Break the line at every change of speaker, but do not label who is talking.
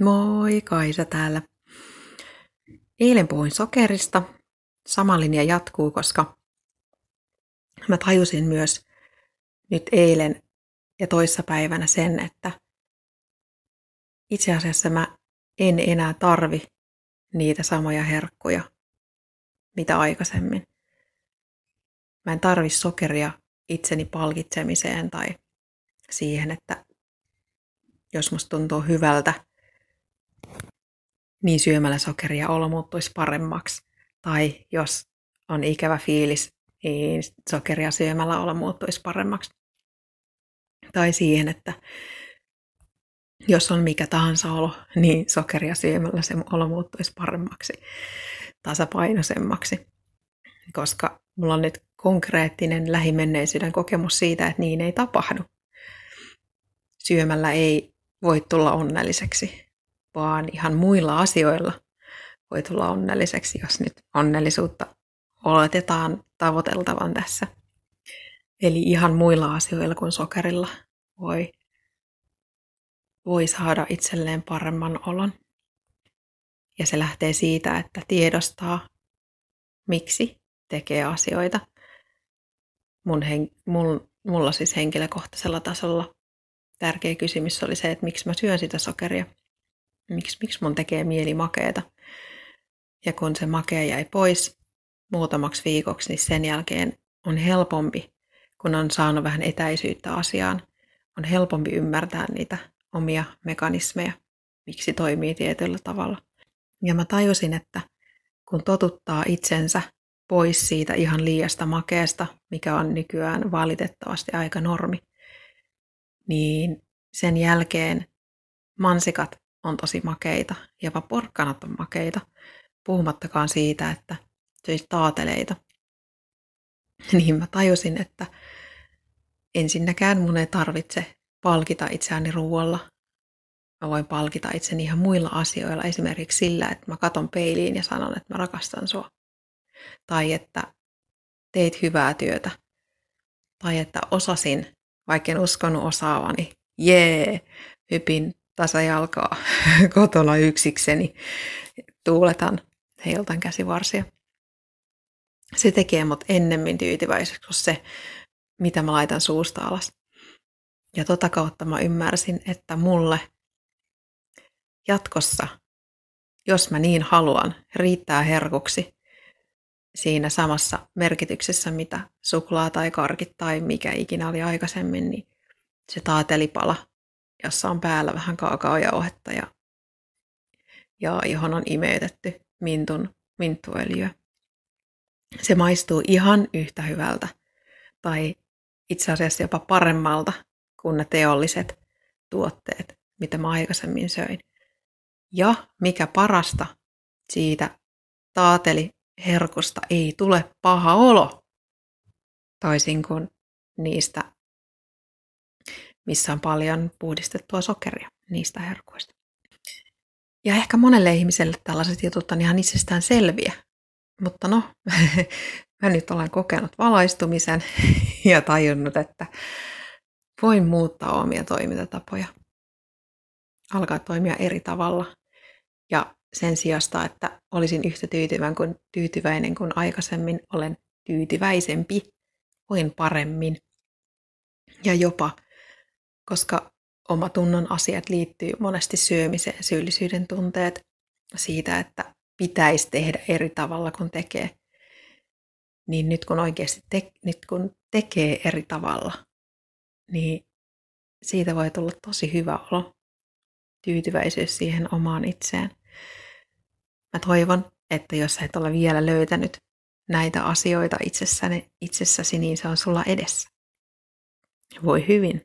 Moi, Kaisa täällä. Eilen puhuin sokerista. Sama linja jatkuu, koska mä tajusin myös nyt eilen ja toissapäivänä sen, että itse asiassa mä en enää tarvi niitä samoja herkkuja, mitä aikaisemmin. Mä en tarvi sokeria itseni palkitsemiseen tai siihen, että jos musta tuntuu hyvältä, niin syömällä sokeria olo muuttuisi paremmaksi. Tai jos on ikävä fiilis, niin sokeria syömällä olo muuttuisi paremmaksi. Tai siihen, että jos on mikä tahansa olo, niin sokeria syömällä se olo muuttuisi paremmaksi, tasapainoisemmaksi. Koska mulla on nyt konkreettinen lähimenneisyyden kokemus siitä, että niin ei tapahdu. Syömällä ei voi tulla onnelliseksi vaan ihan muilla asioilla voi tulla onnelliseksi, jos nyt onnellisuutta oletetaan tavoiteltavan tässä. Eli ihan muilla asioilla kuin sokerilla voi, voi saada itselleen paremman olon. Ja se lähtee siitä, että tiedostaa, miksi tekee asioita. Mun hen, mun, mulla siis henkilökohtaisella tasolla tärkeä kysymys oli se, että miksi mä syön sitä sokeria miksi, miksi mun tekee mieli makeeta. Ja kun se makea jäi pois muutamaksi viikoksi, niin sen jälkeen on helpompi, kun on saanut vähän etäisyyttä asiaan, on helpompi ymmärtää niitä omia mekanismeja, miksi toimii tietyllä tavalla. Ja mä tajusin, että kun totuttaa itsensä pois siitä ihan liiasta makeesta, mikä on nykyään valitettavasti aika normi, niin sen jälkeen mansikat on tosi makeita, jopa porkkanat on makeita, puhumattakaan siitä, että söisi taateleita. Niin mä tajusin, että ensinnäkään mun ei tarvitse palkita itseäni ruoalla. Mä voin palkita itseni ihan muilla asioilla, esimerkiksi sillä, että mä katon peiliin ja sanon, että mä rakastan sua. Tai että teit hyvää työtä. Tai että osasin, vaikka en uskonut osaavani, jee, hypin tasajalkaa kotona yksikseni. Tuuletan, heiltan käsivarsia. Se tekee mut ennemmin tyytyväiseksi kuin se, mitä mä laitan suusta alas. Ja tota kautta mä ymmärsin, että mulle jatkossa, jos mä niin haluan, riittää herkuksi siinä samassa merkityksessä, mitä suklaa tai karkit tai mikä ikinä oli aikaisemmin, niin se taatelipala jossa on päällä vähän kaakaojauhetta ja, ja johon on imeytetty mintun, minttuöljyä. Se maistuu ihan yhtä hyvältä tai itse asiassa jopa paremmalta kuin ne teolliset tuotteet, mitä mä aikaisemmin söin. Ja mikä parasta, siitä taateli herkusta ei tule paha olo, toisin kuin niistä missä on paljon puhdistettua sokeria niistä herkuista. Ja ehkä monelle ihmiselle tällaiset jutut on ihan itsestään selviä. Mutta no, mä nyt olen kokenut valaistumisen ja tajunnut, että voin muuttaa omia toimintatapoja. Alkaa toimia eri tavalla. Ja sen sijasta, että olisin yhtä tyytyväinen kuin, tyytyväinen kuin aikaisemmin, olen tyytyväisempi, voin paremmin. Ja jopa koska oma tunnon asiat liittyy monesti syömiseen, syyllisyyden tunteet siitä, että pitäisi tehdä eri tavalla kuin tekee. Niin nyt kun oikeasti te, nyt kun tekee eri tavalla, niin siitä voi tulla tosi hyvä olo, tyytyväisyys siihen omaan itseen. Mä toivon, että jos et ole vielä löytänyt näitä asioita itsessäni, itsessäsi, niin se on sulla edessä. Voi hyvin.